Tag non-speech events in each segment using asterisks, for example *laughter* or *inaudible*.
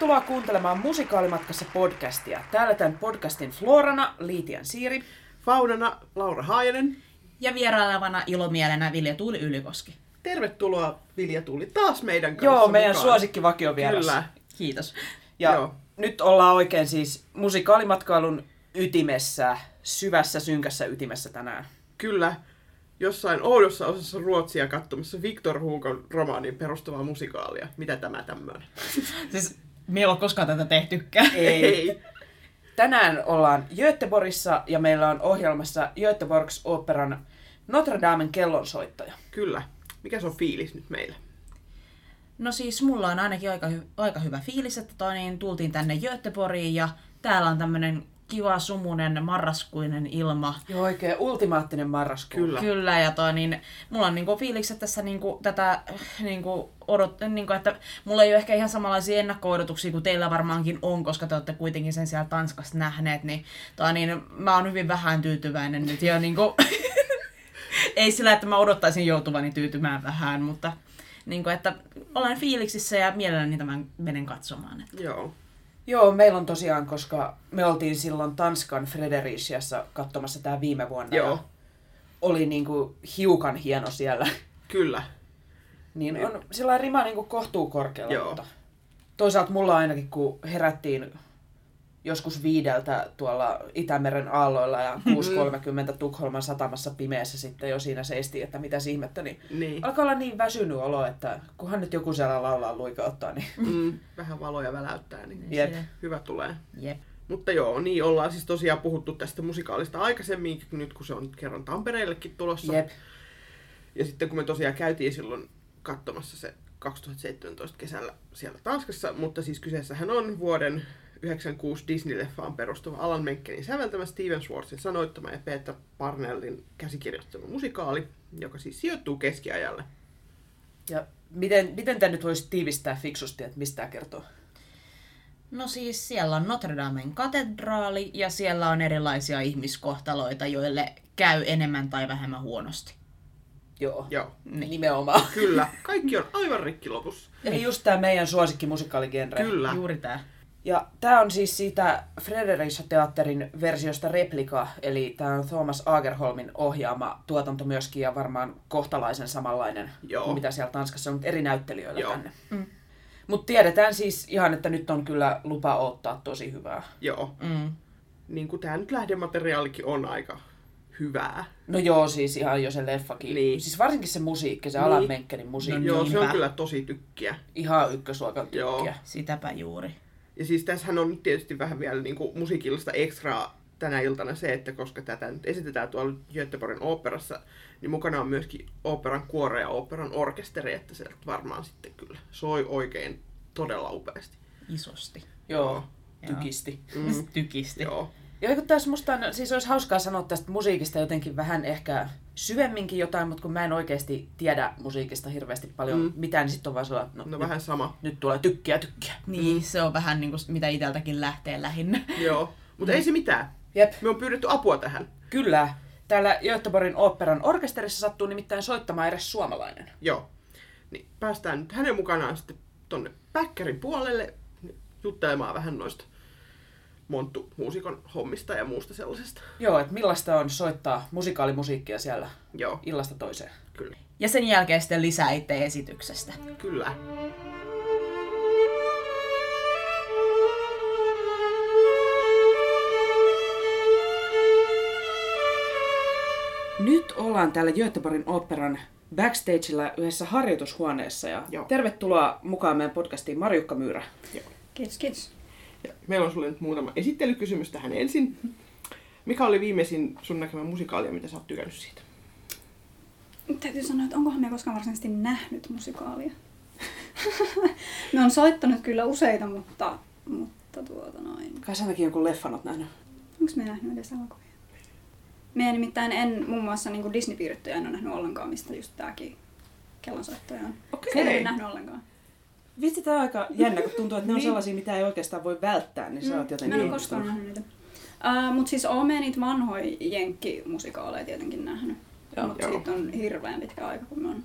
Tervetuloa kuuntelemaan Musikaalimatkassa podcastia. Täällä tämän podcastin Florana Liitian Siiri. Faunana Laura Haajanen. Ja vierailevana ilomielenä Vilja Tuuli Ylikoski. Tervetuloa Vilja Tuuli taas meidän kanssa Joo, meidän mukaan. suosikkivakio vieras. Kyllä. Kiitos. Ja Joo. nyt ollaan oikein siis musikaalimatkailun ytimessä, syvässä synkässä ytimessä tänään. Kyllä. Jossain oudossa osassa Ruotsia katsomassa Victor Hugon romaaniin perustuvaa musikaalia. Mitä tämä tämmöinen? Siis me ei ole koskaan tätä tehtykään. Ei. *laughs* Tänään ollaan Göteborgissa ja meillä on ohjelmassa Göteborgs operan Notre Damen kellonsoittaja. Kyllä. Mikä se on fiilis nyt meillä? No siis mulla on ainakin aika, hy- aika hyvä fiilis, että toi, niin tultiin tänne Göteborgiin ja täällä on tämmönen kiva sumunen marraskuinen ilma. Joo, oikein ultimaattinen marraskuu. Kyllä. Kyllä, ja toi, niin, mulla on niinku fiilikset tässä niinku, tätä, niinku, odot, niinku, että mulla ei ole ehkä ihan samanlaisia ennakko-odotuksia kuin teillä varmaankin on, koska te olette kuitenkin sen siellä Tanskassa nähneet, niin, toi, niin mä oon hyvin vähän tyytyväinen nyt. Ja, niinku, *laughs* ei sillä, että mä odottaisin joutuvani tyytymään vähän, mutta niinku, että olen fiiliksissä ja mielelläni tämän menen katsomaan. Että. Joo. Joo, meillä on tosiaan, koska me oltiin silloin Tanskan Fredericiassa katsomassa tää viime vuonna. Joo. Ja oli niinku hiukan hieno siellä. Kyllä. Niin on sillä rima niinku kohtuu korkealla, Joo. mutta toisaalta mulla ainakin, kun herättiin joskus viideltä tuolla Itämeren aalloilla ja 6.30 Tukholman satamassa pimeässä sitten jo siinä seistiin, että mitä ihmettä, niin Niin. alkaa olla niin väsynyt olo, että kunhan nyt joku siellä laulaa luikauttaa, niin Mm, vähän valoja väläyttää, niin Jep. hyvä tulee. Jep. Mutta joo, niin ollaan siis tosiaan puhuttu tästä musikaalista aikaisemmin, nyt kun se on kerran Tampereellekin tulossa. jep, Ja sitten kun me tosiaan käytiin silloin katsomassa se 2017 kesällä siellä Tanskassa, mutta siis kyseessähän on vuoden 96 Disney-leffaan perustuva Alan Menkenin säveltämä Steven Schwartzin sanoittama ja Peter Parnellin käsikirjoittama musikaali, joka siis sijoittuu keskiajalle. Ja miten, miten tämä nyt voisi tiivistää fiksusti, että mistä tämä kertoo? No siis siellä on Notre Damen katedraali ja siellä on erilaisia ihmiskohtaloita, joille käy enemmän tai vähemmän huonosti. Joo, Joo, niin. nimenomaan. kyllä. Kaikki on aivan rikki lopussa. Eli just tämä meidän suosikkimusikaaligenre. Kyllä. Juuri tää. Ja tämä on siis siitä Fredericissa teatterin versiosta replika, eli tämä on Thomas Agerholmin ohjaama tuotanto myöskin ja varmaan kohtalaisen samanlainen Joo. kuin mitä siellä Tanskassa on, mutta eri näyttelijöillä Joo. tänne. Mm. Mutta tiedetään siis ihan, että nyt on kyllä lupa ottaa tosi hyvää. Joo. Mm. Niin kuin tämä nyt lähdemateriaalikin on aika hyvää. No joo, siis ihan jo se leffakin. Niin. Siis varsinkin se musiikki, se Niin. Alan Menkenin musiikki. No Joo, se on kyllä tosi tykkiä. Ihan ykkösluokan Joo. tykkiä. Sitäpä juuri. Ja siis tässähän on nyt tietysti vähän vielä niin kuin musiikillista ekstraa tänä iltana se, että koska tätä nyt esitetään tuolla Göteborgin oopperassa, niin mukana on myöskin oopperan kuore ja oopperan orkesteri, että se varmaan sitten kyllä soi oikein todella upeasti. Isosti. Joo, Joo. tykisti. Mm. *laughs* Tykisti. Joo. Ja kun tässä musta on, siis olisi hauskaa sanoa tästä musiikista jotenkin vähän ehkä syvemminkin jotain, mutta kun mä en oikeasti tiedä musiikista hirveästi paljon Mm. mm. mitään, niin sitten on vaan sellainen, no, No nyt, vähän sama. nyt tulee tykkiä tykkiä. Niin, se on vähän niin kuin mitä iteltäkin lähtee lähinnä. Joo. Mutta ei se mitään. Jep, Me on pyydetty apua tähän. kyllä. Täällä Göteborgin oopperan orkesterissa sattuu nimittäin soittamaan edes suomalainen. Joo. Niin päästään nyt hänen mukanaan sitten tonne Päkkärin puolelle juttelemaan vähän noista Monttu muusikon hommista ja muusta sellaisesta. Joo, että millaista on soittaa musikaalimusiikkia siellä Joo, illasta toiseen. kyllä. Ja sen jälkeen sitten lisää itse esityksestä. Kyllä. Nyt ollaan täällä Göteborgin oopperan backstageilla yhdessä harjoitushuoneessa ja Joo. tervetuloa mukaan meidän podcastiin Marjukka Myyrä. Kiitos, kiitos. Ja meillä on sulle nyt muutama esittelykysymys tähän ensin. Mikä oli viimeisin sun näkemä musikaali, mitä sä oot tykännyt siitä? Täytyy sanoa, että onkohan me koskaan varsinaisesti nähnyt musikaalia. *laughs* me on soittanut kyllä useita, mutta, mutta tuota noin. Kai sä ainakin jonkun leffan oot nähnyt. Onko me nähnyt edes elokuvia? Me nimittäin en muun muassa niin Disney-piirrettyjä en ole nähnyt ollenkaan, mistä just tääkin kellonsoittaja on. Okei. Se en nähnyt ollenkaan. Vitsi, tää on aika jännä, kun tuntuu, että ne on Niin. sellaisia, mitä ei oikeastaan voi välttää, niin sä oot Mä jotenkin en ole koskaan nähnyt niitä. Uh, mutta siis oon niitä vanhoja jenkkimusikaaleja tietenkin nähnyt. Joo. Mutta siitä on hirveän pitkä aika, kun mä oon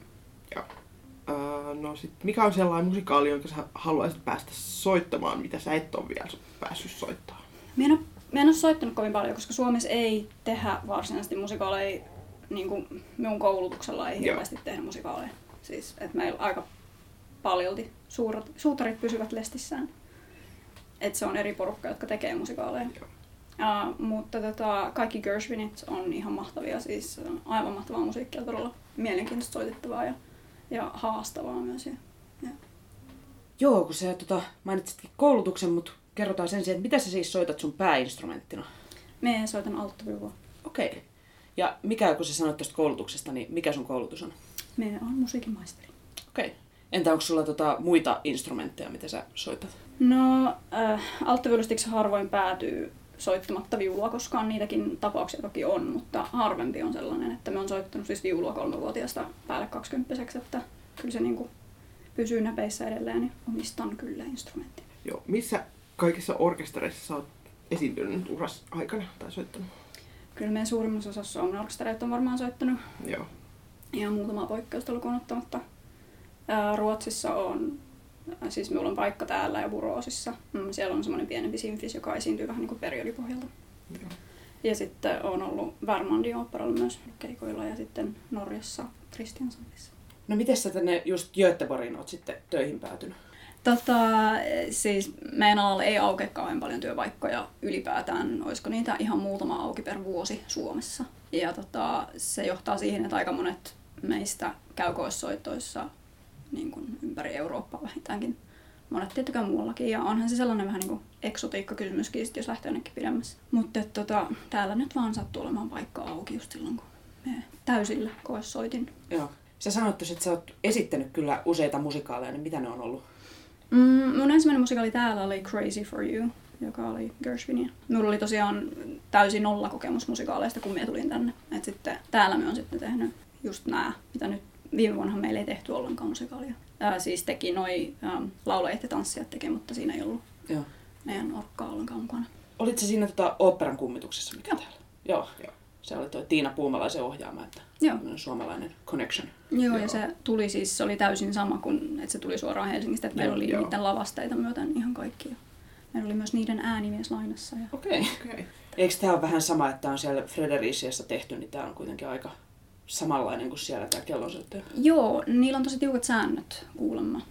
Uh, no sit, mikä on sellainen musikaali, jonka sä haluaisit päästä soittamaan, mitä sä et ole vielä päässyt soittamaan? Mä en, ole, mä en ole soittanut kovin paljon, koska Suomessa ei tehdä varsinaisesti musikaaleja, niin kuin minun koulutuksella ei Joo. hirveästi tehdä musikaaleja. Siis, että meillä aika paljolti suurat, suutarit pysyvät lestissään. Että se on eri porukka, jotka tekee musikaaleja. Joo. Uh, mutta tota, kaikki Gershwinit on ihan mahtavia, siis on aivan mahtavaa musiikkia, todella mielenkiintoista soitettavaa ja, ja haastavaa myös. Ja, ja. Joo, kun sä tota, mainitsitkin koulutuksen, mutta kerrotaan sen sijaan, että mitä sä siis soitat sun pääinstrumenttina? Me soitan alttoviulua. Okei. Ja mikä, kun sä sanoit tuosta koulutuksesta, niin mikä sun koulutus on? Me on musiikinmaisteri. Okei. Entä onko sulla tota, muita instrumentteja, mitä sä soitat? No, äh, alttoviulustiksi harvoin päätyy soittamatta viulua, koska niitäkin tapauksia toki on, mutta harvempi on sellainen, että me on soittanut siis viulua kolmevuotiaasta päälle kaksikymppiseksi, että kyllä se niinku pysyy näpeissä edelleen, niin omistan kyllä instrumentin. Joo. Missä kaikissa orkestereissa sä oot esiintynyt nyt uras aikana tai soittanut? Kyllä meidän suurimmassa osassa on orkestereita on varmaan soittanut Joo. ihan muutamaa poikkeusta lukuun ottamatta. Ruotsissa on, siis minulla on paikka täällä ja Buroosissa. Mm, Siellä on semmoinen pienempi sinfis, joka esiintyy vähän niin kuin periodipohjalta. Joo. Ja sitten on ollut Värmlandin oopperalla myös keikoilla ja sitten Norjassa Kristiansandissa. No miten sä tänne just Göteborgiin oot sitten töihin päätynyt? Tota, siis meidän alalla ei aukea kauhean paljon työpaikkoja ylipäätään. Olisiko niitä ihan muutama auki per vuosi Suomessa. Ja tota, se johtaa siihen, että aika monet meistä käy koessoitoissa niin kuin ympäri Eurooppaa vähintäänkin. Monet tietenkään muuallakin. Ja onhan se sellainen vähän niin kuin eksotiikka-kysymyskin, sit jos lähtee jonnekin pidemmässä. Mutta tota, täällä nyt vaan sattuu olemaan paikka auki just silloin, kun me täysillä koessoitin. Joo. Sä sanoit että sä oot esittänyt kyllä useita musikaaleja, niin mitä ne on ollut? Mm, mun ensimmäinen musikaali täällä oli Crazy for You, joka oli Gershwinia. Minulla oli tosiaan täysin nolla kokemus musikaaleista, kun minä tulin tänne. Et sitten, täällä me on sitten tehnyt just nämä, mitä nyt viime vuonna meillä ei tehty ollenkaan musikaalia. Ää, siis teki noi ähm, laulajat ja tanssijat teki, mutta siinä ei ollut Joo. meidän orkkaa ollenkaan mukana. Olit sä siinä tota, oopperan kummituksessa, mikä Joo. täällä? Joo. Joo. Se oli toi Tiina Puumalaisen ohjaama, että Joo. suomalainen connection. Joo, Joo. ja se tuli siis, se oli täysin sama kuin, että se tuli suoraan Helsingistä, että meillä oli joo. niiden lavasteita myöten ihan kaikki. Meillä oli myös niiden äänimies lainassa. Ja... Okei. Okay. Okei. Okay. Eikö tämä ole vähän sama, että on siellä Fredericiassa tehty, niin tämä on kuitenkin aika samanlainen kuin siellä tämä kellonsoittaja? Joo, niillä on tosi tiukat säännöt kuulemma,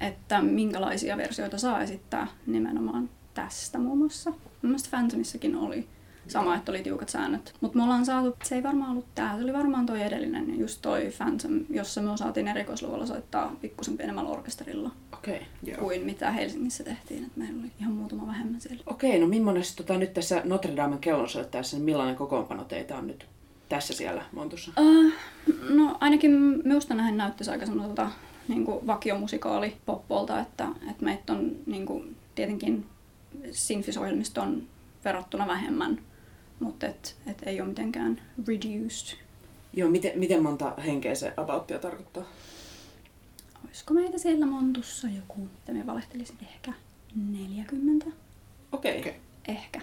että minkälaisia versioita saa esittää nimenomaan tästä muun muassa. Mun mielestä Phantomissakin oli sama, että oli tiukat säännöt. Mutta me ollaan saatu, se ei varmaan ollut tää, se oli varmaan toi edellinen, just toi Phantom, jossa me saatiin erikoisluvulla soittaa pikkusen pienemmällä orkesterilla Okei. Okay. Joo. kuin mitä Helsingissä tehtiin. Et meillä oli ihan muutama vähemmän siellä. Okei, no millainen tota, nyt tässä Notre Damen kellonsoittajassa, niin millainen kokoonpano teitä on nyt tässä siellä Montussa? Uh, no ainakin minusta näin näyttäisi aika semmoiselta niin vakiomusikaali poppolta, että, että meitä on niin kuin, tietenkin Sinfis-ohjelmiston verrattuna vähemmän, mutta et, et ei ole mitenkään reduced. Joo, miten, miten monta henkeä se abouttia tarkoittaa? Olisiko meitä siellä Montussa joku, mitä me valehtelisin, ehkä 40? Okei. Okei. Ehkä.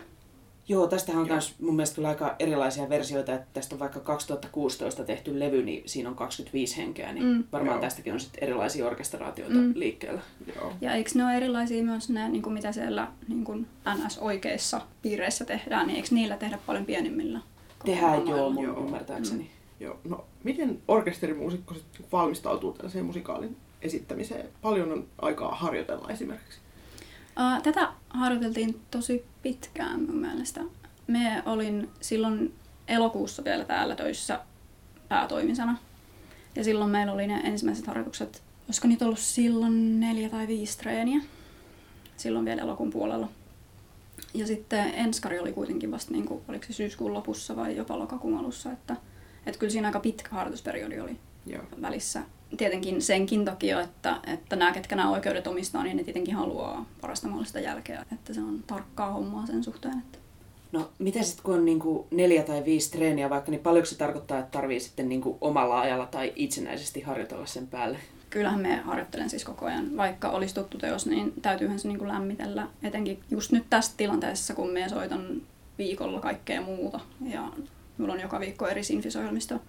Joo, tästähän on myös mun mielestä kyllä aika erilaisia versioita, että tästä on vaikka 2016 tehty levy, niin siinä on 25 henkeä, niin Mm. varmaan Joo. tästäkin on sitten erilaisia orkestraatioita Mm. liikkeellä. Joo. Ja eikö ne ole erilaisia myös ne, niin kuin mitä siellä niin kuin NS-oikeissa piireissä tehdään, niin eikö niillä tehdä paljon pienimmillä? Tehdään joo, mun Joo. ymmärtääkseni. Joo. No, miten orkesterimuusikko valmistautuu tällaiseen musikaalin esittämiseen? Paljon on aikaa harjoitella esimerkiksi. Uh, tätä harjoiteltiin tosi pitkään mun mielestä. Me olin silloin elokuussa vielä täällä töissä päätoimisena. Ja silloin meillä oli ne ensimmäiset harjoitukset, olisiko niitä ollut silloin neljä tai viisi treeniä. Silloin vielä elokuun puolella. Ja sitten enskari oli kuitenkin vasta, niin kuin, oliko se syyskuun lopussa vai jopa lokakuun alussa, että, että kyllä siinä aika pitkä harjoitusperiodi oli Joo. välissä. Tietenkin senkin takia, että, että nämä, ketkä nämä oikeudet omistaa, niin ne tietenkin haluaa parasta mahdollista jälkeä. Että se on tarkkaa hommaa sen suhteen. Että... No, mitä sitten kun on niinku neljä tai viisi treeniä vaikka, niin paljonko se tarkoittaa, että tarvii sitten niinku omalla ajalla tai itsenäisesti harjoitella sen päälle? Kyllähän me harjoittelen siis koko ajan. Vaikka olisi tuttu teos, niin täytyyhän se niin kuin lämmitellä. Etenkin just nyt tässä tilanteessa, kun me soitan viikolla kaikkea muuta. Ja mulla on joka viikko eri sinfisohjelmisto.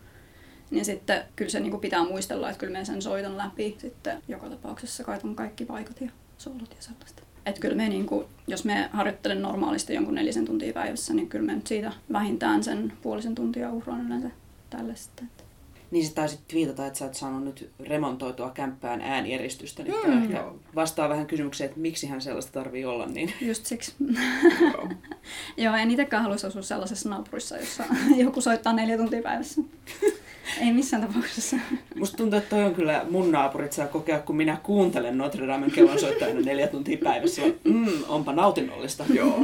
Niin sitten kyllä se niin kuin pitää muistella, että kyllä me sen soitan läpi. Sitten joka tapauksessa kaitan kaikki paikat ja soolot ja sellaista. Et kyllä me, niin kuin, jos me harjoittelen normaalisti jonkun nelisen tuntia päivässä, niin kyllä me nyt siitä vähintään sen puolisen tuntia uhraan yleensä tälle sitten. että- Niin sä taisit viitata, että sä oot saanut nyt remontoitua kämppään äänieristystä. Niin mm. ehkä vastaa vähän kysymykseen, että miksi hän sellaista tarvii olla. Niin... Just siksi. Joo. *laughs* Joo, en itsekään haluaisi asua sellaisessa naapurissa, jossa *laughs* joku soittaa neljä tuntia päivässä. *laughs* Ei missään tapauksessa. Musta tuntuu, että toi on kyllä mun naapurit saa kokea, kun minä kuuntelen Notre Damen kellonsoittajana neljä tuntia päivässä. Mm, onpa nautinnollista. Joo.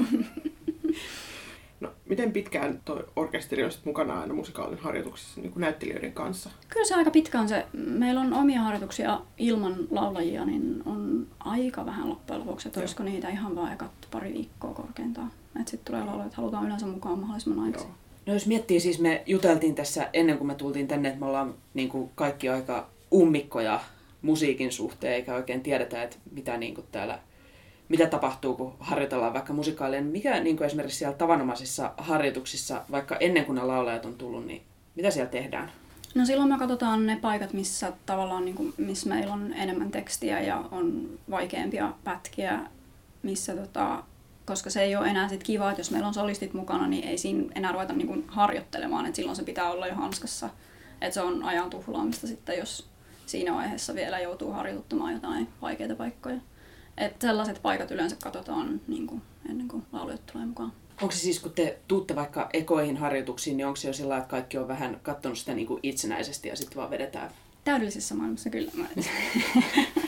No, miten pitkään tuo orkesteri on mukana aina musikaalin harjoituksissa niin kuin näyttelijöiden kanssa? Kyllä se aika pitkä on se. Meillä on omia harjoituksia ilman laulajia, niin on aika vähän loppujen lopuksi. Että olisiko niitä ihan vaan ekat pari viikkoa korkeintaan. Että sitten tulee laulajat, halutaan yleensä mukaan mahdollisimman aikaisin. Joo. No jos miettii, siis me juteltiin tässä ennen kuin me tultiin tänne, että me ollaan niin kuin kaikki aika ummikkoja musiikin suhteen, eikä oikein tiedetä, että mitä niin kuin täällä, mitä tapahtuu, kun harjoitellaan vaikka musikaalia. Niin Mikä niin kuin esimerkiksi siellä tavanomaisissa harjoituksissa, vaikka ennen kuin ne laulajat on tullut, niin mitä siellä tehdään? No silloin me katsotaan ne paikat, missä tavallaan niin kuin, missä meillä on enemmän tekstiä ja on vaikeampia pätkiä, missä tota, koska se ei ole enää sit kiva, että jos meillä on solistit mukana, niin ei siinä enää ruveta niin kuin harjoittelemaan, että silloin se pitää olla jo hanskassa. Että se on ajan tuhlaamista sitten, jos siinä vaiheessa vielä joutuu harjoittamaan jotain vaikeita paikkoja. Et sellaiset paikat yleensä katsotaan niin kuin, ennen kuin laulujat tulee mukaan. Onko se siis, kun te tuutte vaikka ekoihin harjoituksiin, niin onko se jo sillä että kaikki on vähän katsonut sitä niin kuin itsenäisesti ja sitten vaan vedetään? Täydellisessä maailmassa kyllä. *laughs*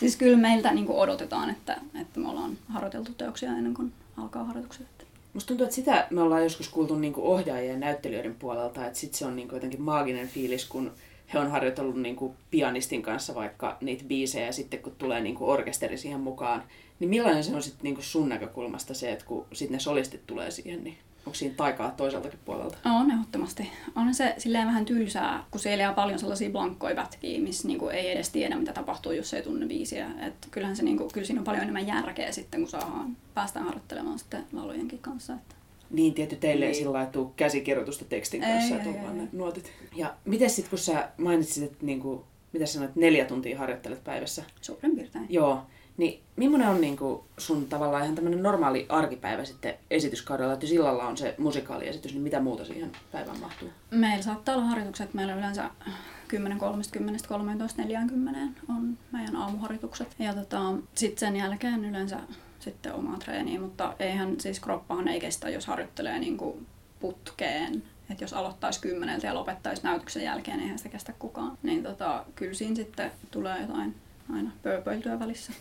Siis kyllä meiltä niin kuin odotetaan, että, että me ollaan harjoiteltu teoksia ennen kuin alkaa harjoitukset. Musta tuntuu, että sitä me ollaan joskus kuultu niin ohjaajien ja näyttelijöiden puolelta, että sit se on niin jotenkin maaginen fiilis, kun he on harjoitellut niin kuin pianistin kanssa vaikka niitä biisejä ja sitten kun tulee niin kuin orkesteri siihen mukaan, niin millainen se on sitten niin kuin sun näkökulmasta se, että kun sitten ne solistit tulee siihen, niin onko siinä taikaa toiseltakin puolelta? On ehdottomasti. On se silleen vähän tylsää, kun siellä jää paljon sellaisia blankkoja pätkiä, missä niinku ei edes tiedä, mitä tapahtuu, jos ei tunne biisiä. Et kyllähän se, niinku, kyllä siinä on paljon enemmän järkeä sitten, kun saadaan, päästään harjoittelemaan sitten laulujenkin kanssa. Että. Niin, tietty teille ei Niin. sillä lailla tule käsikirjoitusta tekstin Ei, kanssa, ei, ei, vaan ei. ne nuotit. Ja miten sitten, kun sä mainitsit, että niin kuin, mitä sanoit, neljä tuntia harjoittelet päivässä, Suurin piirtein. Joo. Niin millainen on niin kuin sun tavallaan ihan tämmöinen normaali arkipäivä sitten esityskaudella, että jos illalla on se musikaaliesitys, niin mitä muuta siihen päivään mahtuu? Meillä saattaa olla harjoitukset, meillä on yleensä 10, 30, 13, 40 on meidän aamuharjoitukset. Ja tota, sitten sen jälkeen yleensä sitten omaa treeniä, mutta eihän siis kroppahan ei kestä, jos harjoittelee niin kuin putkeen. Että jos aloittaisi kymmeneltä ja lopettaisi näytöksen jälkeen, eihän sitä kestä kukaan. Niin tota, kyllä siinä sitten tulee jotain aina pööpöiltyä välissä.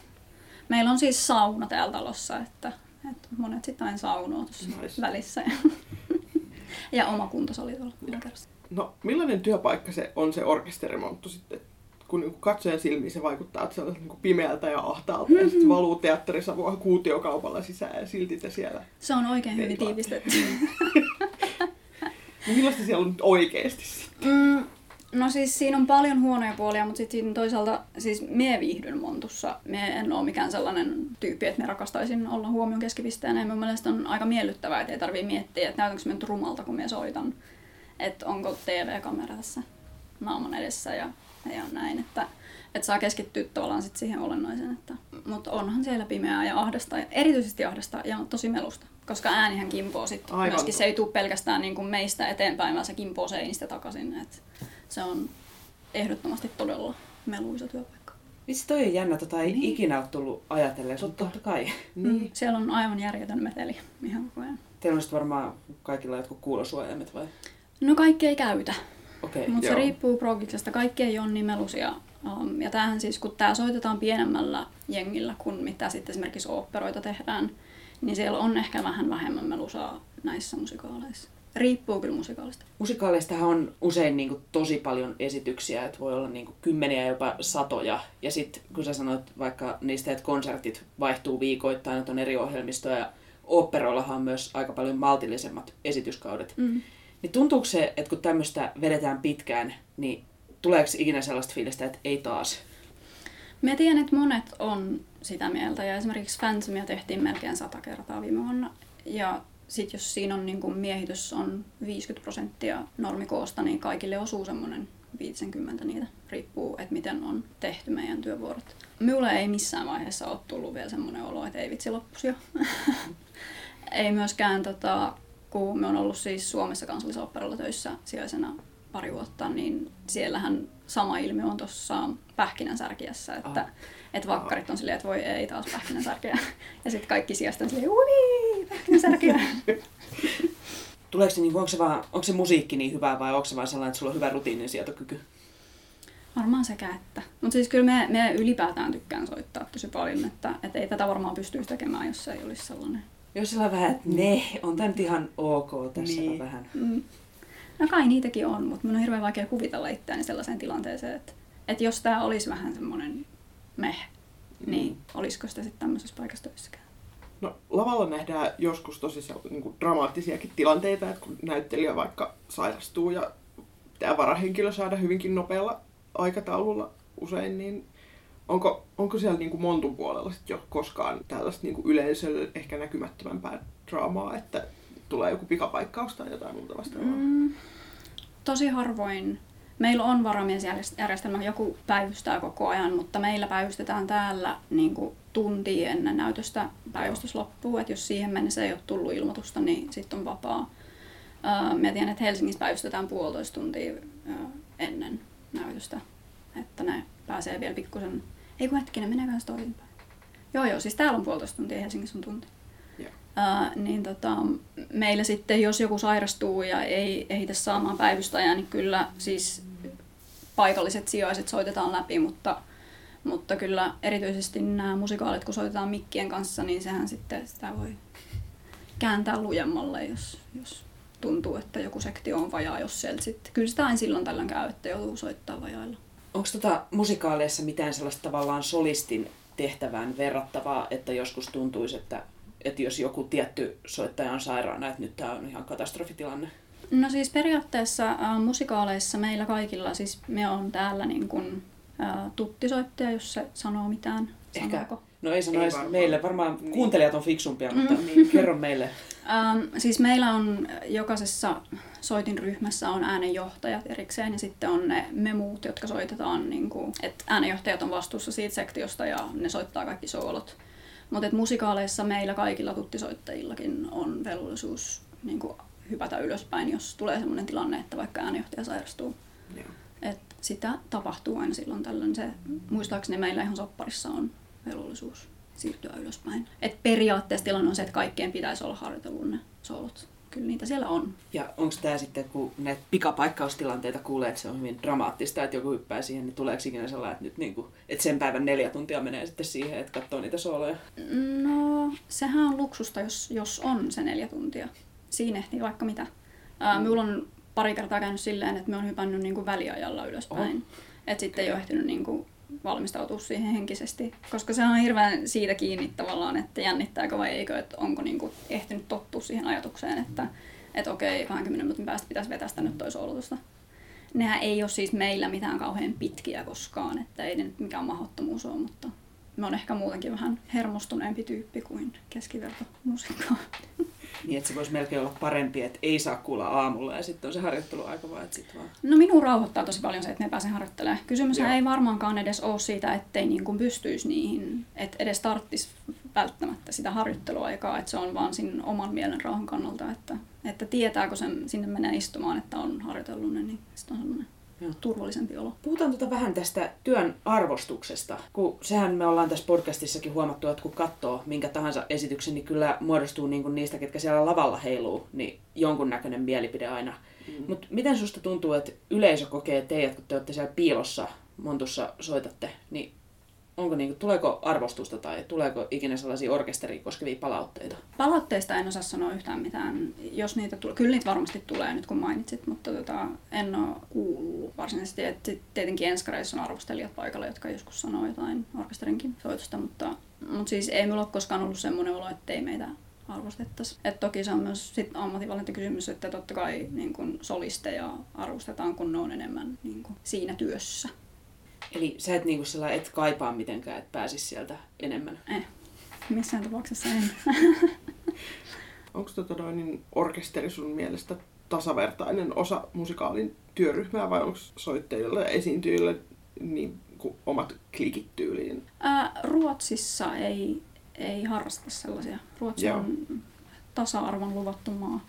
Meillä on siis sauna täällä talossa, että, että monet sitten aina saunoo tuossa Nice. välissä. Ja, oma kuntosali tuolla yläkerrassa. No, millainen työpaikka se on se orkesterimonttu sitten? Kun niin katsojan silmiin se vaikuttaa, että se on niin pimeältä ja ahtaalta ja sitten se valuu teatterisavua kuutiokaupalla sisään ja silti te siellä. Se on oikein hyvin tiivistetty. *laughs* Millaista siellä on nyt oikeasti sitten? Mm, no siis siinä on paljon huonoja puolia, mutta sitten toisaalta siis mie viihdyn montussa. Mie en ole mikään sellainen tyyppi, että me rakastaisin olla huomion keskipisteenä. Ja mun mielestä on aika miellyttävää, että ei tarvii miettiä, että näytänkö mä nyt rumalta, kun me soitan. Että onko TV-kamera tässä naaman edessä ja, ja näin. Että, että saa keskittyä tavallaan sit siihen olennaiseen. Että, mutta onhan siellä pimeää ja ahdasta, ja erityisesti ahdasta ja tosi melusta. Koska äänihän kimpoo sitten. Myöskin se ei tule pelkästään niin kuin meistä eteenpäin, vaan se kimpoo seinistä takaisin. Et se on ehdottomasti todella meluisa työpaikka. Vitsi, toi on jännä, tota ei Niin. ikinä ole tullut ajatelleeksi, mutta totta kai. Mm. *laughs* Siellä on aivan järjetön meteli ihan koko ajan. Teillä on varmaan kaikilla jotkut kuulosuojaimet vai? No kaikki ei käytä. Okay. mutta se riippuu progiksesta. Kaikki ei ole niin melusia. Um, ja tämähän siis, kun tämä soitetaan pienemmällä jengillä kuin mitä sitten esimerkiksi oopperoita tehdään, niin siellä on ehkä vähän vähemmän melusaa näissä musikaaleissa. Riippuu kyllä musikaalista. Musikaaleistahan on usein niin kuin, tosi paljon esityksiä, että voi olla niin kuin, kymmeniä jopa satoja. Ja sitten kun sä sanoit vaikka niistä, että konsertit vaihtuu viikoittain, että on eri ohjelmistoja, ja oopperoillahan on myös aika paljon maltillisemmat esityskaudet. Mm. Niin tuntuuko se, että kun tämmöistä vedetään pitkään, niin tuleeko ikinä sellaista fiilistä, että ei taas? Mä tiedän, että monet on sitä mieltä ja esimerkiksi Phantomia tehtiin melkein sata kertaa viime vuonna. Ja sitten jos siinä on niin kun miehitys on 50 prosenttia normikoosta, niin kaikille osuu semmoinen 50 niitä. Riippuu, että miten on tehty meidän työvuorot. Minulle ei missään vaiheessa ole tullut vielä semmoinen olo, että ei vitsi loppus jo. *laughs* ei myöskään, tota, kun me on ollut siis Suomessa kansallisoopperalla töissä sijaisena pari vuotta, niin siellähän sama ilmiö on tuossa pähkinänsärkiässä, että Ah. et vakkarit on silleen, että voi ei taas pähkinänsärkiä. *laughs* Ja sitten kaikki sijasta on silleen, ui, pähkinänsärkiä. *laughs* Tuleeko se, niin onko, se vaan, onko se musiikki niin hyvää vai onko se vaan sellainen, että sulla on hyvä rutiinin sietokyky? Varmaan sekä että. Mutta siis kyllä me, me ylipäätään tykkään soittaa tosi paljon, että, että ei tätä varmaan pystyisi tekemään, jos se ei olisi sellainen. Jos sillä on vähän, että ne, on tämä nyt ihan ok, tässä Niin. on vähän. Mm. No kai niitäkin on, mutta minun on hirveän vaikea kuvitella itseäni sellaiseen tilanteeseen, että, että jos tämä olisi vähän semmoinen meh, niin olisiko sitä sitten tämmöisessä paikassa töissäkään. No, lavalla nähdään joskus tosi niin kuin dramaattisiakin tilanteita, että kun näyttelijä vaikka sairastuu ja pitää varahenkilö saada hyvinkin nopealla aikataululla usein, niin onko, onko siellä niin kuin Montun puolella sit jo koskaan tällaista niin kuin yleisölle ehkä näkymättömämpää draamaa, että tulee joku pikapaikkaus tai jotain muuta vastaavaa? Mm, tosi harvoin. Meillä on varamiesjärjestelmä, joku päivystää koko ajan, mutta meillä päivystetään täällä niin kuin tunti ennen näytöstä päivystys loppuu. Et jos siihen mennessä ei ole tullut ilmoitusta, niin sitten on vapaa. Mä tiedän, että Helsingissä päivystetään puolitoista tuntia ennen näytöstä, että ne pääsee vielä pikkusen... Ei kun hetkinen, meneekö se toisinpäin? Joo, joo, siis täällä on puolitoista tuntia, Helsingissä on tunti. Ää, niin tota, meillä sitten, jos joku sairastuu ja ei ehitä saamaan päivystäjää, niin kyllä siis paikalliset sijaiset soitetaan läpi, mutta, mutta kyllä erityisesti nämä musikaalit, kun soitetaan mikkien kanssa, niin sehän sitten sitä voi kääntää lujemmalle, jos, jos tuntuu, että joku sektio on vajaa, jos sieltä sitten. Kyllä sitä aina silloin tällöin käy, että joutuu soittaa vajailla. Onko tota musikaaleissa mitään sellaista tavallaan solistin tehtävään verrattavaa, että joskus tuntuisi, että, että jos joku tietty soittaja on sairaana, että nyt tämä on ihan katastrofitilanne? No siis periaatteessa äh, musikaaleissa meillä kaikilla, siis me on täällä niin kuin, äh, tuttisoittaja, jos se sanoo mitään. Ehkä. Sanooko? No ei sano Ei edes varmaan. meille, varmaan Niin. kuuntelijat on fiksumpia, mutta niin, kerro meille. *laughs* Ähm, siis meillä on jokaisessa soitinryhmässä on äänenjohtajat erikseen ja sitten on ne me muut, jotka soitetaan, niin kuin, että äänenjohtajat on vastuussa siitä sektiosta ja ne soittaa kaikki soolot. Mutta musikaaleissa meillä kaikilla tuttisoittajillakin on velvollisuus niin kuin, hypätä ylöspäin, jos tulee sellainen tilanne, että vaikka äänenjohtaja sairastuu. Joo. Et sitä tapahtuu aina silloin tällöin. Se, muistaakseni meillä ihan sopparissa on velvollisuus siirtyä ylöspäin. Et periaatteessa tilanne on se, että kaikkien pitäisi olla harjoitellut ne soolot. Kyllä niitä siellä on. Ja onko tämä sitten, kun näitä pikapaikkaustilanteita kuulee, että se on hyvin dramaattista, että joku hyppää siihen, niin tuleeko ikinä sellainen, että, nyt niinku, että sen päivän neljä tuntia menee sitten siihen, että katsoo niitä sooloja? No, sehän on luksusta, jos, jos on se neljä tuntia. Siinä ehtii vaikka mitä. Ää, minulla on pari kertaa käynyt silleen, että me on hypännyt niinku väliajalla ylöspäin. Oho. Että sitten ei ole ehtinyt niinku valmistautua siihen henkisesti. Koska se on hirveän siitä kiinni tavallaan, että jännittääkö vai eikö, että onko niinku ehtinyt tottua siihen ajatukseen, että et okei, 20 minuutin päästä pitäisi vetästä nyt toi soolotusta. Nehän ei ole siis meillä mitään kauhean pitkiä koskaan, että ei ne nyt mikään mahdottomuus ole, mutta me on ehkä muutenkin vähän hermostuneempi tyyppi kuin keskiverto musiikkaa. Niin, että se voisi melkein olla parempi, että ei saa kuulla aamulla ja sitten on se harjoitteluaika vaan, että sitten vaan... No minua rauhoittaa tosi paljon se, että me pääsen harjoittelemaan. Kysymys ei varmaankaan edes ole siitä, ettei niin kuin pystyisi niihin, että edes tarttisi välttämättä sitä harjoitteluaikaa, että se on vaan siinä oman mielen rauhan kannalta, että, että tietääkö sen sinne menee istumaan, että on harjoitellut ne, niin sitten on semmoinen Joo. turvallisempi olo. Puhutaan tuota vähän tästä työn arvostuksesta, kun sehän me ollaan tässä podcastissakin huomattu, että kun katsoo minkä tahansa esityksen, niin kyllä muodostuu niin kuin niistä, ketkä siellä lavalla heiluu, niin jonkunnäköinen mielipide aina. Mm. Mutta miten susta tuntuu, että yleisö kokee teidät, kun te olette siellä piilossa Montussa soitatte, niin onko niinku, tuleeko arvostusta tai tuleeko ikinä sellaisia orkesteria koskevia palautteita? Palautteista en osaa sanoa yhtään mitään. Jos niitä tulee, kyllä niitä varmasti tulee nyt kun mainitsit, mutta tota, en ole kuullut varsinaisesti. Et tietenkin enskareissa on arvostelijat paikalla, jotka joskus sanoo jotain orkesterinkin soitosta, mutta, mutta siis ei minulla ole koskaan ollut semmoinen olo, että ei meitä arvostettaisiin. Et toki se on myös sit ammatinvalintakysymys, että totta kai niin kun solisteja arvostetaan, kun ne on enemmän niin kun siinä työssä. Eli sä et, niinku sillä et kaipaa mitenkään, että pääsis sieltä enemmän? Eh, missään tapauksessa en. *laughs* Onko tota noin, niin orkesteri sun mielestä tasavertainen osa musikaalin työryhmää vai onko soittajilla ja esiintyjillä niin kuin omat klikit tyyliin? Ää, Ruotsissa ei, ei harrasta sellaisia. Ruotsi Joo. on tasa-arvon luvattu maa.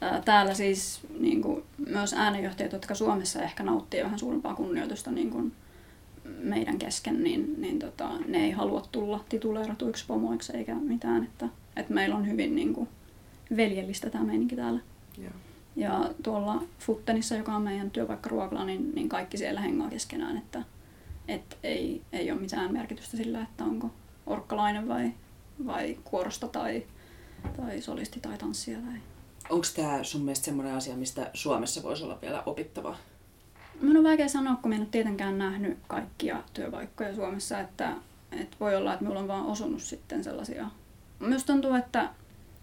Ää, Täällä siis niin kuin, myös äänenjohtajat, jotka Suomessa ehkä nauttii vähän suurempaa kunnioitusta niin kuin meidän kesken, niin, niin tota, ne ei halua tulla tituleeratuiksi pomoiksi eikä mitään. Että, että meillä on hyvin niin kuin, veljellistä tämä meininki täällä. Joo. Ja tuolla Futtenissa, joka on meidän työpaikka Ruokla, niin, niin kaikki siellä hengaa keskenään, että et ei, ei ole mitään merkitystä sillä, että onko orkkalainen vai, vai kuorosta tai, tai solisti tai tanssia. Tai... Onko tämä sun mielestä semmoinen asia, mistä Suomessa voisi olla vielä opittavaa? Minun on vaikea sanoa, kun en ole tietenkään nähnyt kaikkia työpaikkoja Suomessa, että, että voi olla, että minulla on vaan osunut sitten sellaisia. Myös tuntuu, että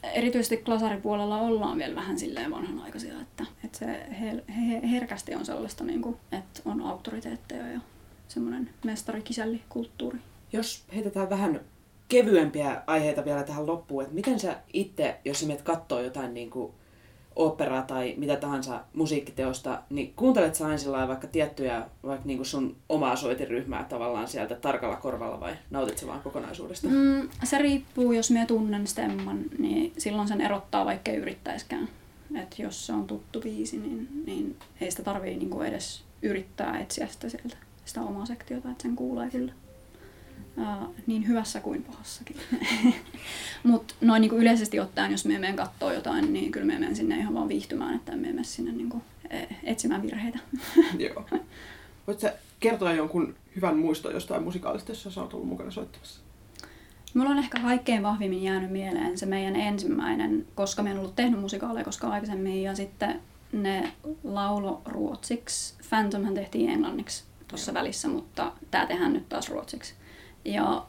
erityisesti klasaripuolella ollaan vielä vähän silleen vanhanaikaisia, että, että se hel, he, herkästi on sellaista, niin kuin, että on auktoriteetteja ja semmoinen mestarikisälli-kulttuuri. Jos heitetään vähän kevyempiä aiheita vielä tähän loppuun, että miten sä itse, jos sä menet kattoo jotain niin kuin operaa tai mitä tahansa musiikkiteosta, niin kuuntelet sä aina vaikka tiettyjä, vaikka niin sun omaa soitiryhmää tavallaan sieltä tarkalla korvalla vai nautit sä vaan kokonaisuudesta? Mm, se riippuu, jos minä tunnen stemman, niin silloin sen erottaa, vaikka ei yrittäiskään. Et jos se on tuttu biisi, niin, niin ei sitä tarvii niinku edes yrittää etsiä sitä sieltä, sitä omaa sektiota, että sen kuulee kyllä. Uh, niin hyvässä kuin pahassakin. *laughs* Mutta noin niinku yleisesti ottaen, jos me menen kattoo jotain, niin kyllä me menen sinne ihan vaan viihtymään, että me mene sinne niinku eh, etsimään virheitä. *laughs* Joo. Voit sä kertoa jonkun hyvän muiston jostain musikaalista, jossa sä oot ollut mukana soittamassa? Mulla on ehkä kaikkein vahvimmin jäänyt mieleen se meidän ensimmäinen, koska me en ollut tehnyt musikaaleja koskaan aikaisemmin, ja sitten ne laulo ruotsiksi. Phantomhan tehtiin englanniksi tuossa välissä, mutta tämä tehdään nyt taas ruotsiksi. Ja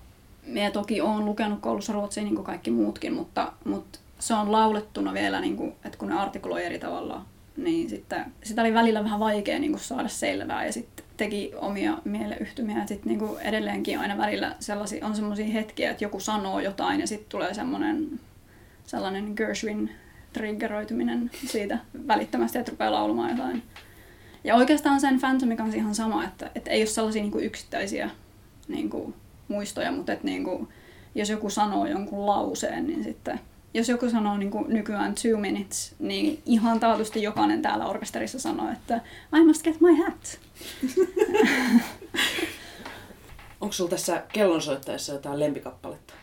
minä toki olen lukenut koulussa ruotsia niin kuin kaikki muutkin, mutta, mutta se on laulettuna vielä, niin kuin, että kun ne artikuloi eri tavalla, niin sitten sitä oli välillä vähän vaikea niin kuin saada selvää ja sitten teki omia mieleyhtymiä. Ja sitten niin kuin edelleenkin aina välillä sellaisia, on sellaisia hetkiä, että joku sanoo jotain ja sitten tulee semmoinen sellainen Gershwin triggeroituminen siitä välittömästi, että rupeaa laulamaan jotain. Ja oikeastaan sen Phantomin kanssa ihan sama, että, että ei ole sellaisia niin kuin yksittäisiä niin kuin muistoja, mutta että niin kuin, jos joku sanoo jonkun lauseen, niin sitten jos joku sanoo niin kuin nykyään two minutes, niin ihan taatusti jokainen täällä orkesterissa sanoo, että I must get my hat. *laughs* Onko sulla tässä kellonsoittaessa jotain lempikappaletta?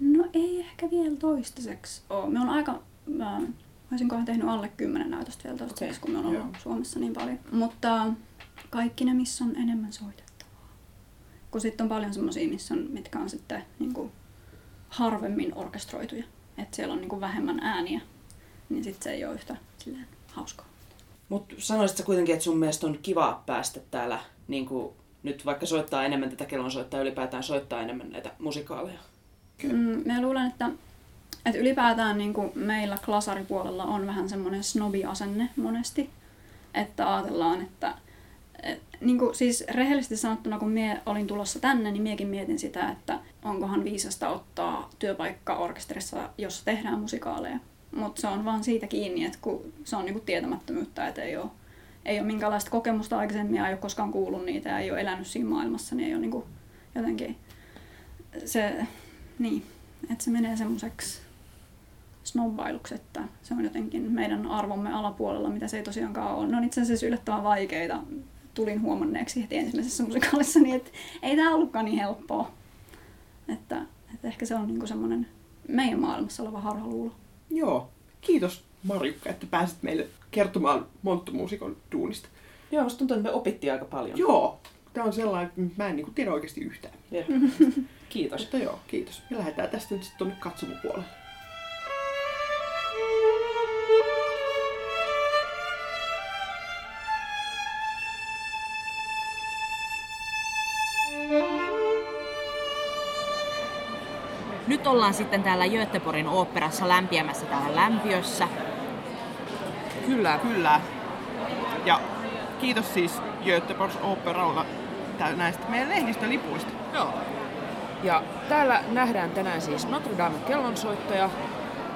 No ei ehkä vielä toistaiseksi ole. Me on aika, mä olisinkohan tehnyt alle kymmenen näytöstä vielä toistaiseksi, Okei, kun me on ollut joo. Suomessa niin paljon. Mutta kaikki ne, missä on enemmän soitettavaa. Kun sitten on paljon semmoisia, missä on, mitkä on sitten niin kuin harvemmin orkestroituja. Että siellä on niin kuin vähemmän ääniä, niin sitten se ei ole yhtä silleen hauskaa. Mutta sanoisit sä kuitenkin, että sun mielestä on kiva päästä täällä niin kuin, nyt vaikka soittaa enemmän tätä kellonsoittaa, ylipäätään soittaa enemmän näitä musikaaleja? Mm, mä luulen, että, että ylipäätään niin kuin meillä klasaripuolella on vähän semmoinen snobi-asenne monesti. Että ajatellaan, että et, niin kuin, siis rehellisesti sanottuna, kun mie olin tulossa tänne, niin miekin mietin sitä, että onkohan viisasta ottaa työpaikka orkesterissa, jossa tehdään musikaaleja. Mutta se on vaan siitä kiinni, että kun se on niinku tietämättömyyttä, että ei ole, ei ole minkäänlaista kokemusta aikaisemmin ei ole koskaan kuullut niitä ja ei ole elänyt siinä maailmassa, niin ei ole niinku jotenkin se, niin, että se menee semmoiseksi snobbailuksi, että se on jotenkin meidän arvomme alapuolella, mitä se ei tosiaankaan ole. Ne on itse asiassa yllättävän vaikeita. Tulin huomanneeksi heti ensimmäisessä musikaalissa, niin että ei tämä ollutkaan niin helppoa. Että, että ehkä se on niinku semmoinen meidän maailmassa oleva harhaluulo. Joo. Kiitos Marjukka, että pääsit meille kertomaan Monttu-muusikon duunista. Joo, musta tuntuu, että me opittiin aika paljon. Joo. Tämä on sellainen, että mä en niinku tiedä oikeasti yhtään Jep. *laughs* Kiitos. Mutta joo, kiitos. Me lähdetään tästä nyt sitten tuonne katsomopuolelle. Ollaan sitten täällä Göteborgin oopperassa lämpiämässä täällä lämpiössä. Kyllä. Kyllä. Ja kiitos siis Göteborgs Operalla tä- näistä meidän lehdistölipuista. Joo. Ja täällä nähdään tänään siis Notre Dame kellonsoittaja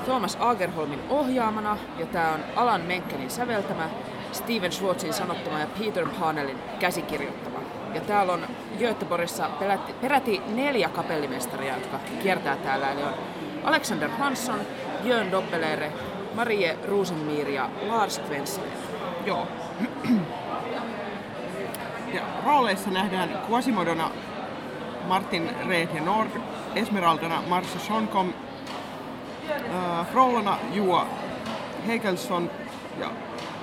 Thomas Agerholmin ohjaamana, ja tämä on Alan Menkenin säveltämä, Steven Schwartzin sanottama ja Peter Panelin käsikirjoittama. Ja täällä on Göteborgissa peräti, peräti neljä kapellimestaria, jotka kiertää täällä. Eli on Alexander Hansson, Jörn Doppelere, Marie Rosenmir ja Lars Kvensson. Joo. Ja rooleissa nähdään Quasimodona Martin Reed ja Nord, Esmeraldana Marsha Schonkom, äh, Frollona Juha Hegelsson ja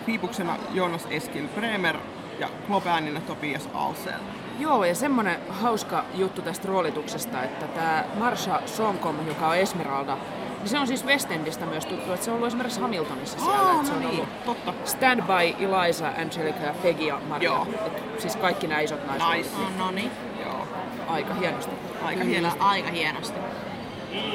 Fiipuksena Jonas Eskil Bremer ja Klopääninä Tobias Alsel. Joo, ja semmonen hauska juttu tästä roolituksesta, että tämä Marsha Sonkom, joka on Esmeralda, niin se on siis West Endistä myös tuttu, että se on ollut esimerkiksi Hamiltonissa siellä. Aa, että se no on niin, ollut totta. Stand by Eliza, Angelica ja Peggy ja Maria. Joo. Et siis kaikki nämä isot naiset. Nice. No niin, Joo, Aika hienosti. aika hienosti. aika hienosti.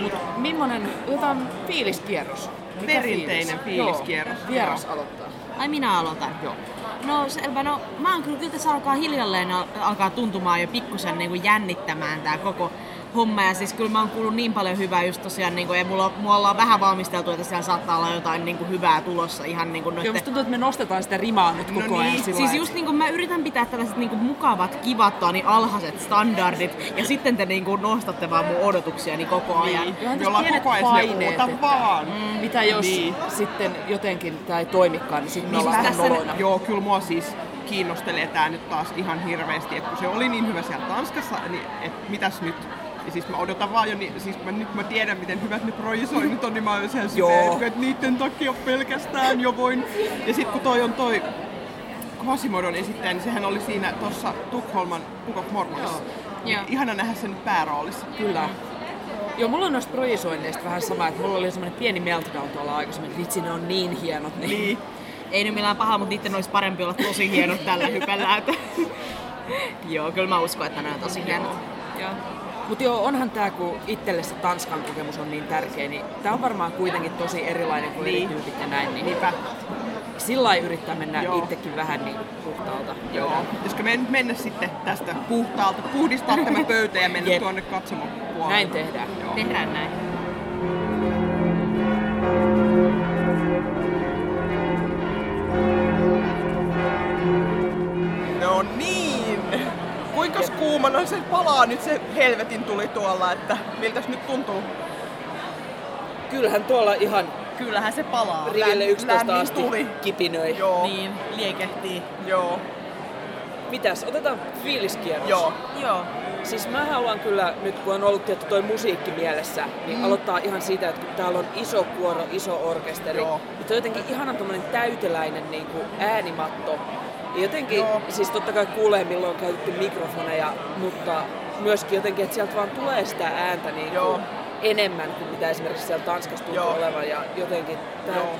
Mut millainen, otetaan fiiliskierros. Mikä Perinteinen fiiliskierros. Joo. Vieras aloittaa. Ai minä aloitan. Joo. No selvä, no mä oon kyllä, kyllä tässä alkaa hiljalleen al- alkaa tuntumaan jo pikkusen niinku jännittämään tää koko homma. Ja siis kyllä mä oon kuullut niin paljon hyvää just tosiaan, niinku, ja mulla, mulla ollaan vähän valmisteltu, että siellä saattaa olla jotain niinku hyvää tulossa ihan niinku Joo, noitten musta tuntuu, että me nostetaan sitä rimaa nyt No koko ajan niin, sillä Siis just niinku mä yritän pitää tällaiset niinku mukavat, kivat, niin alhaiset standardit, ja sitten te niinku nostatte vaan mun odotuksiani koko ajan. Niin, jolla pienet koko ajan että- vaan. Mm, mitä jos Niin. sitten jotenkin tämä ei toimikaan, niin sitten me Niin, ollaan siis vähän tässä noloina. Joo, kyllä mua siis kiinnostelee tää nyt taas ihan hirveästi, että kun se oli niin hyvä siellä Tanskassa, niin et mitäs nyt? Ja siis mä odotan vaan jo, niin, siis mä, nyt mä tiedän miten hyvät ne projisoinnit on, niin mä oon Joo. silleen, että niiden takia pelkästään jo voin. Ja sit kun toi on toi Quasimodon esittäjä, niin sehän oli siinä tuossa Tukholman Book of Mormonissa. Niin Joo. ihana nähdä sen nyt pääroolissa. Kyllä. Joo, mulla on noista projisoinneista vähän sama, että mulla oli semmoinen pieni meltdown tuolla aikaisemmin, että vitsi ne on niin hienot. Niin. Niin. Ei nyt millään paha, mutta niiden olisi parempi olla tosi hienot tällä hypellä. Että... *laughs* Joo, kyllä mä uskon, että ne on tosi hienot. Joo. Mutta joo, onhan tää, kun itselle se Tanskan kokemus on niin tärkeä, niin tää on varmaan kuitenkin tosi erilainen kuin Niin. eri tyypit ja näin. Niin Niinpä. sillä lailla yrittää mennä Joo. itsekin vähän niin puhtaalta. Joo. Pitäisikö me nyt mennä sitten tästä puhtaalta, puhdistaa tämä pöytä ja mennä Jep. tuonne katsomaan puolelle? Näin tehdään. Joo. Tehdään näin. Kuumana se palaa nyt se helvetin tuli tuolla, että miltäs nyt tuntuu? Kyllähän tuolla ihan Kyllähän se palaa. riville Läm- 11 lämmin asti tuli. kipinöi. Joo, Niin, liekehtii. joo, Mitäs, otetaan fiiliskierros. joo. Joo. Siis mä haluan kyllä, nyt kun on ollut tietty toi musiikki mielessä, niin mm. aloittaa ihan siitä, että kun täällä on iso kuoro, iso orkesteri, Joo. että on jotenkin ihanan tommonen täyteläinen niin kuin äänimatto. Ja jotenkin, Joo. siis totta kai kuulee milloin on käytetty mikrofoneja, mutta myöskin jotenkin, että sieltä vaan tulee sitä ääntä niin Joo. kuin enemmän kuin mitä esimerkiksi siellä Tanskassa tuntuu Joo. olevan. Ja jotenkin Joo.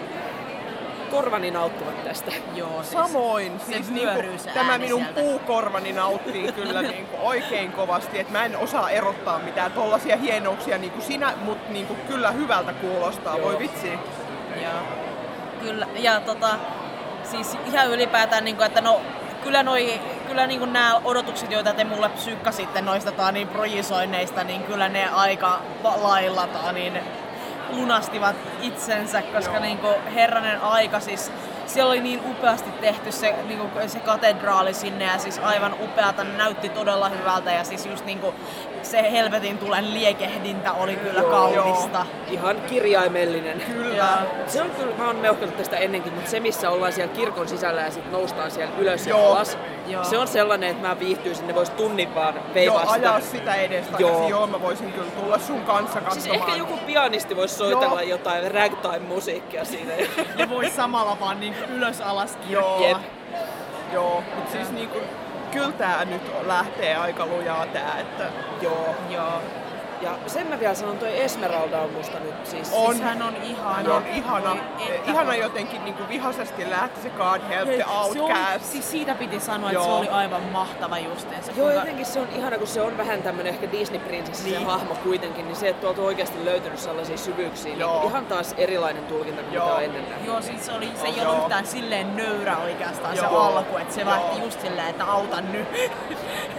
korvani nauttivat tästä. Joo, siis. Samoin, se siis niinku, tämä minun sieltä. puukorvani nauttii kyllä *laughs* niinku oikein kovasti, että mä en osaa erottaa mitään tollasia hienouksia niinku sinä, mutta niinku kyllä hyvältä kuulostaa, Joo. voi vitsi. Joo. Kyllä, ja tota, siis ihan ylipäätään, niin kuin, että no, kyllä, noi, kyllä niin nämä odotukset, joita te mulle psyykkasitte noista taa, niin projisoinneista, niin kyllä ne aika lailla taa, niin lunastivat itsensä, koska niin kuin, herranen aika siis siellä oli niin upeasti tehty se, niin kuin, se katedraali sinne ja siis aivan upeata, näytti todella hyvältä ja siis just niin kuin, se helvetin tulen liekehdintä oli kyllä kaunista. Ihan kirjaimellinen. Kyllä. Se on kyllä, mä oon meuhkellut tästä ennenkin, mutta se missä ollaan siellä kirkon sisällä ja sitten noustaan siellä ylös ja Joo. alas, Joo. se on sellainen, että mä viihtyisin, ne vois tunnin vaan Joo, veivaa ajaa sitä. sitä edes Joo. Joo. Joo, mä voisin kyllä tulla sun kanssa katsomaan. Siis ehkä joku pianisti voisi soitella Joo. jotain ragtime-musiikkia siinä. Ja voi samalla vaan niin ylös alas Joo. Jep. Joo, mutta siis niinku, kyllä tää nyt lähtee aika lujaa tää, että Joo. Joo. Ja sen mä vielä sanon, toi Esmeralda on musta nyt siis... On. Siis hän on ihana. hän on ihana, Voi että- ihana jotenkin niinku vihaisesti lähti se God Help the Se oli, Outcast. siis siitä piti sanoa, että se Joo. oli aivan mahtava justiinsa. Joo, kuinka- jotenkin se on ihana, kun se on vähän tämmönen ehkä Disney-prinsessi Niin. se hahmo kuitenkin, niin se, että tuolta on oikeasti löytynyt sellaisia syvyyksiä, Joo. niin ihan taas erilainen tulkinta kuin Joo. mitä ennen nähnyt. Joo, siis se, oli, se ei Joo. ollut yhtään silleen nöyrä oikeastaan se Joo. alku, että se Joo. lähti just silleen, että auta nyt. *laughs*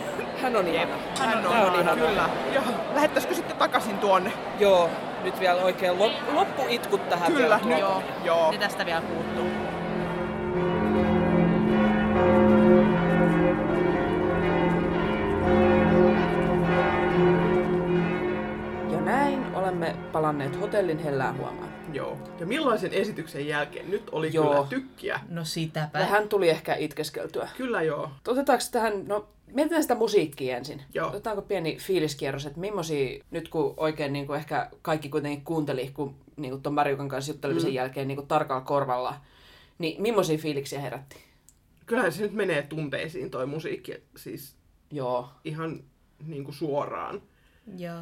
Hän on ihana. Hän on, Tää on ihana. Kyllä. Joo. Lähettäisikö sitten takaisin tuonne? Joo, nyt vielä oikein lop, loppuitkut tähän Kyllä, vielä. nyt. Joo. Joo. Ne tästä vielä puuttuu. Ja näin olemme palanneet hotellin hellään huomaan. Joo. Ja millaisen esityksen jälkeen? Nyt oli Joo. kyllä tykkiä. No sitäpä. Vähän tuli ehkä itkeskeltyä. Kyllä joo. Otetaanko tähän, no mietitään sitä musiikkia ensin. Joo. Otetaanko pieni fiiliskierros, että millaisia, nyt kun oikein niin kuin ehkä kaikki kuitenkin kuunteli, kun niin kuin ton Marjukan kanssa juttelemisen mm. jälkeen niin kuin tarkalla korvalla, niin millaisia fiiliksiä herätti? Kyllähän se nyt menee tunteisiin toi musiikki, siis Joo. ihan niin kuin suoraan. Joo.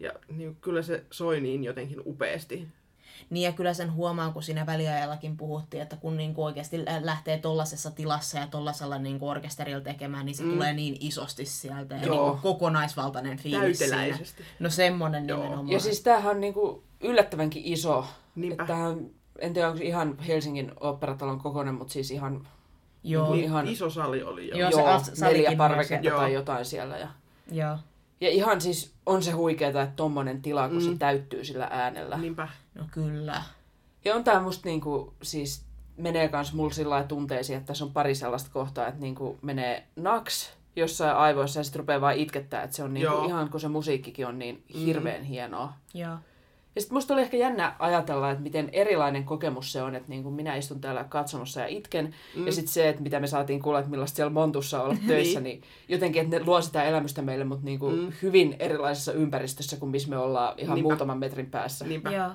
Ja niin kuin, kyllä se soi niin jotenkin upeasti. Niin ja kyllä sen huomaa, kun siinä väliajallakin puhuttiin, että kun niinku oikeasti lä- lähtee tollasessa tilassa ja tollasella niinku orkesterilla tekemään, niin se mm. tulee niin isosti sieltä ja Joo. niinku kokonaisvaltainen fiilis siinä. No semmonen Joo. nimenomaan. Ja siis tämähän on niin kuin yllättävänkin iso. Niinpä. Että tämähän, en tiedä onko ihan Helsingin oopperatalon kokoinen, mutta siis ihan, Joo. Niin ihan- iso sali oli jo. Joo, se joo, salikin neljä parveketta se. tai jotain siellä. Ja, Joo. Ja ihan siis on se huikeeta, että tommonen tila, kun Mm. se täyttyy sillä äänellä. Niinpä. No kyllä. Ja on tää musta niinku, siis menee kans mulla sillä tunteisiin, että tässä on pari sellaista kohtaa, että niinku menee naks jossain aivoissa ja sitten rupeaa vaan itkettää, että se on niinku Joo. ihan kun se musiikkikin on niin hirveän mm. hienoa. Joo. Ja sitten musta oli ehkä jännä ajatella, että miten erilainen kokemus se on, että niin kuin minä istun täällä katsomassa ja itken, mm. ja sitten se, että mitä me saatiin kuulla, että millaista siellä Montussa olla *laughs* töissä, niin jotenkin, että ne luo sitä elämystä meille, mutta niin kuin mm. hyvin erilaisessa ympäristössä kuin missä me ollaan ihan Niinpä. muutaman metrin päässä. Niinpä. Joo.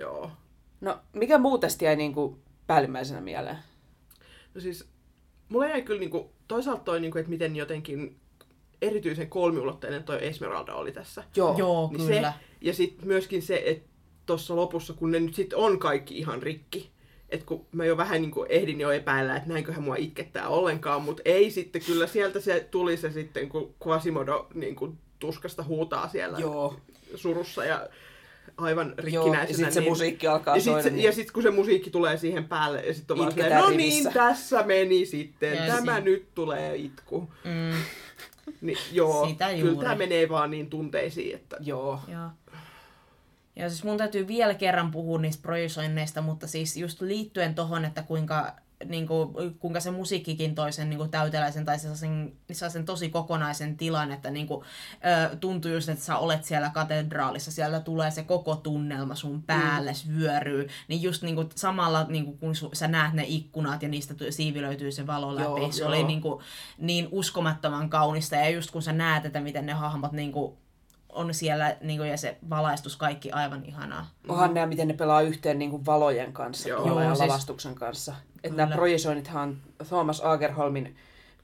Joo. No, mikä muu tästä jäi niin kuin päällimmäisenä mieleen? No siis, mulla jäi kyllä niinku, toisaalta toi, niinku, että miten jotenkin erityisen kolmiulotteinen toi Esmeralda oli tässä. Joo. Joo, Niin kyllä. Se, ja sitten myöskin se, että tuossa lopussa, kun ne nyt sitten on kaikki ihan rikki, että kun mä jo vähän niin kuin ehdin jo epäillä, että näinköhän mua itkettää ollenkaan, mutta ei sitten kyllä sieltä se tuli se sitten, kun Quasimodo niin kuin tuskasta huutaa siellä Joo. surussa ja aivan Joo, rikkinäisenä. ja sitten se niin- musiikki alkaa ja sitten soida. se, niin- ja sit, kun se musiikki tulee siihen päälle, ja sitten on vaan silleen, no rivissä." niin, tässä meni sitten, Ja tämä si- nyt tulee itku. Mm, Niin, joo, Sitä kyllä juuri. tämä menee vaan niin tunteisiin, että Joo. joo. Ja siis mun täytyy vielä kerran puhua niistä projisoinneista, mutta siis just liittyen tohon, että kuinka, niin kuin, kuinka se musiikkikin toi sen niin kuin täyteläisen tai sellaisen, sellaisen tosi kokonaisen tilan, että niin kuin, ö, tuntuu just, että sä olet siellä katedraalissa, siellä tulee se koko tunnelma sun päälle, mm. vyöryy, niin just niin kuin, samalla niin kuin, kun su, sä näet ne ikkunat ja niistä siivilöityy se valo läpi, Joo, se joo. oli niin, kuin, niin uskomattoman kaunista ja just kun sä näet, että miten ne hahmot niin kuin, on siellä niin kuin, ja se valaistus kaikki aivan ihanaa. Onhan nämä, miten ne pelaa yhteen niin kuin valojen kanssa Joo. ja siis- lavastuksen kanssa. Että nämä projisoinnithan on Thomas Agerholmin,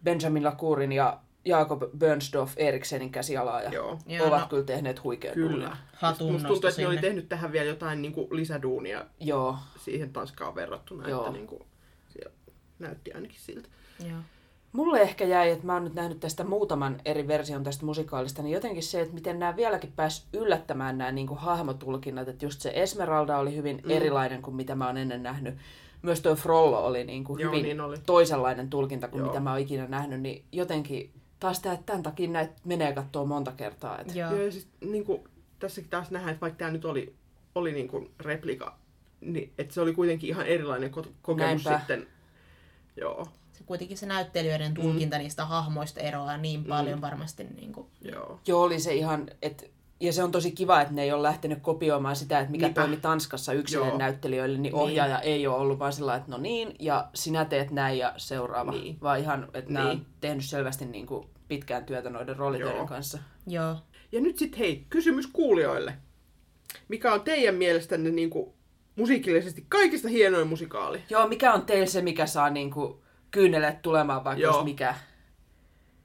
Benjamin Lacourin ja Jakob Bernsdorf Eriksenin käsialaa ja joo. Ovat no- kyllä tehneet huikeaa Kyllä. Hatun Musta tuntuu, että ne oli tehnyt tähän vielä jotain niin kuin lisäduunia Joo. siihen Tanskaan verrattuna, Joo. että niin kuin, siellä näytti ainakin siltä. Joo. Mulle ehkä jäi, että mä oon nyt nähnyt tästä muutaman eri version tästä musikaalista, niin jotenkin se, että miten nämä vieläkin pääs yllättämään nämä niin kuin hahmotulkinnat, että just se Esmeralda oli hyvin mm. erilainen kuin mitä mä oon ennen nähnyt. Myös tuo Frollo oli niin kuin Joo, hyvin niin oli. toisenlainen tulkinta kuin Joo. mitä mä oon ikinä nähnyt, niin jotenkin taas tää, että tämän takia näitä menee katsoa monta kertaa. Että Joo. Joo. Ja siis, niin kuin, tässäkin taas nähdään, että vaikka tämä nyt oli, oli niin kuin replika, niin että se oli kuitenkin ihan erilainen ko- kokemus Näinpä. sitten. Joo, kuitenkin se näyttelijöiden tulkinta mm. niistä hahmoista eroaa niin paljon mm. varmasti. Niin kuin, joo. Joo, oli se ihan, että ja se on tosi kiva, että ne ei ole lähtenyt kopioimaan sitä, että mikä Niinpä. toimi Tanskassa yksilön Joo. näyttelijöille, niin ohjaaja ei ole ollut vaan sillä että no niin, ja sinä teet näin ja seuraava. Niin. Vaan ihan, että niin. nämä on Niin. tehnyt selvästi niin kuin pitkään työtä noiden roolitöiden Joo. kanssa. joo. Ja nyt sitten hei, kysymys kuulijoille. Mikä on teidän mielestänne niin kuin, musiikillisesti kaikista hienoin musikaali? Joo, mikä on teillä se, mikä saa niin kuin kyyneleet tulemaan, vaikka Joo. olisi mikä?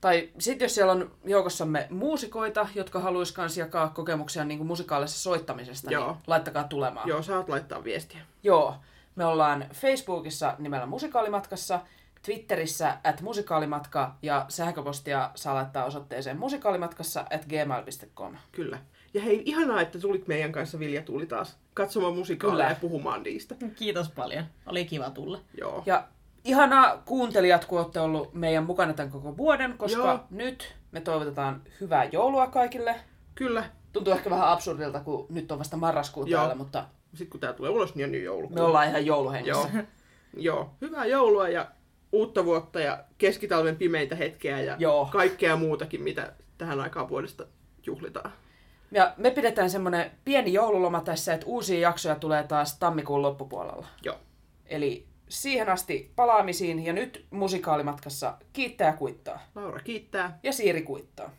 Tai sitten jos siellä on joukossamme muusikoita, jotka haluaisi kans jakaa kokemuksia niin kuin musikaalisessa soittamisesta, Joo. niin laittakaa tulemaan. Joo, saat laittaa viestiä. Joo. Me ollaan Facebookissa nimellä Musikaalimatkassa, Twitterissä at musikaalimatka ja sähköpostia saa laittaa osoitteeseen musikaalimatkassa at gmail.com. Kyllä. Ja hei, ihanaa, että tulit meidän kanssa Vilja Tuuli taas katsomaan musikaaleja Kyllä. ja puhumaan niistä. Kiitos paljon. Oli kiva tulla. Joo. Ja ihanaa kuuntelijat, kun olette ollut meidän mukana tämän koko vuoden, koska Joo. Nyt me toivotetaan hyvää joulua kaikille. Kyllä. Tuntuu ehkä vähän absurdilta, kun nyt on vasta marraskuu Joo. täällä, mutta Sitten kun tää tulee ulos, niin on jo joulukuu. me ollaan ihan jouluhengessä. Joo. Joo. Hyvää joulua ja uutta vuotta ja keskitalven pimeitä hetkeä ja Joo. kaikkea muutakin, mitä tähän aikaan vuodesta juhlitaan. Ja me pidetään semmonen pieni joululoma tässä, että uusia jaksoja tulee taas tammikuun loppupuolella. Joo. Eli siihen asti palaamisiin ja nyt musikaalimatkassa kiittää ja kuittaa. Laura kiittää. Ja Siiri kuittaa.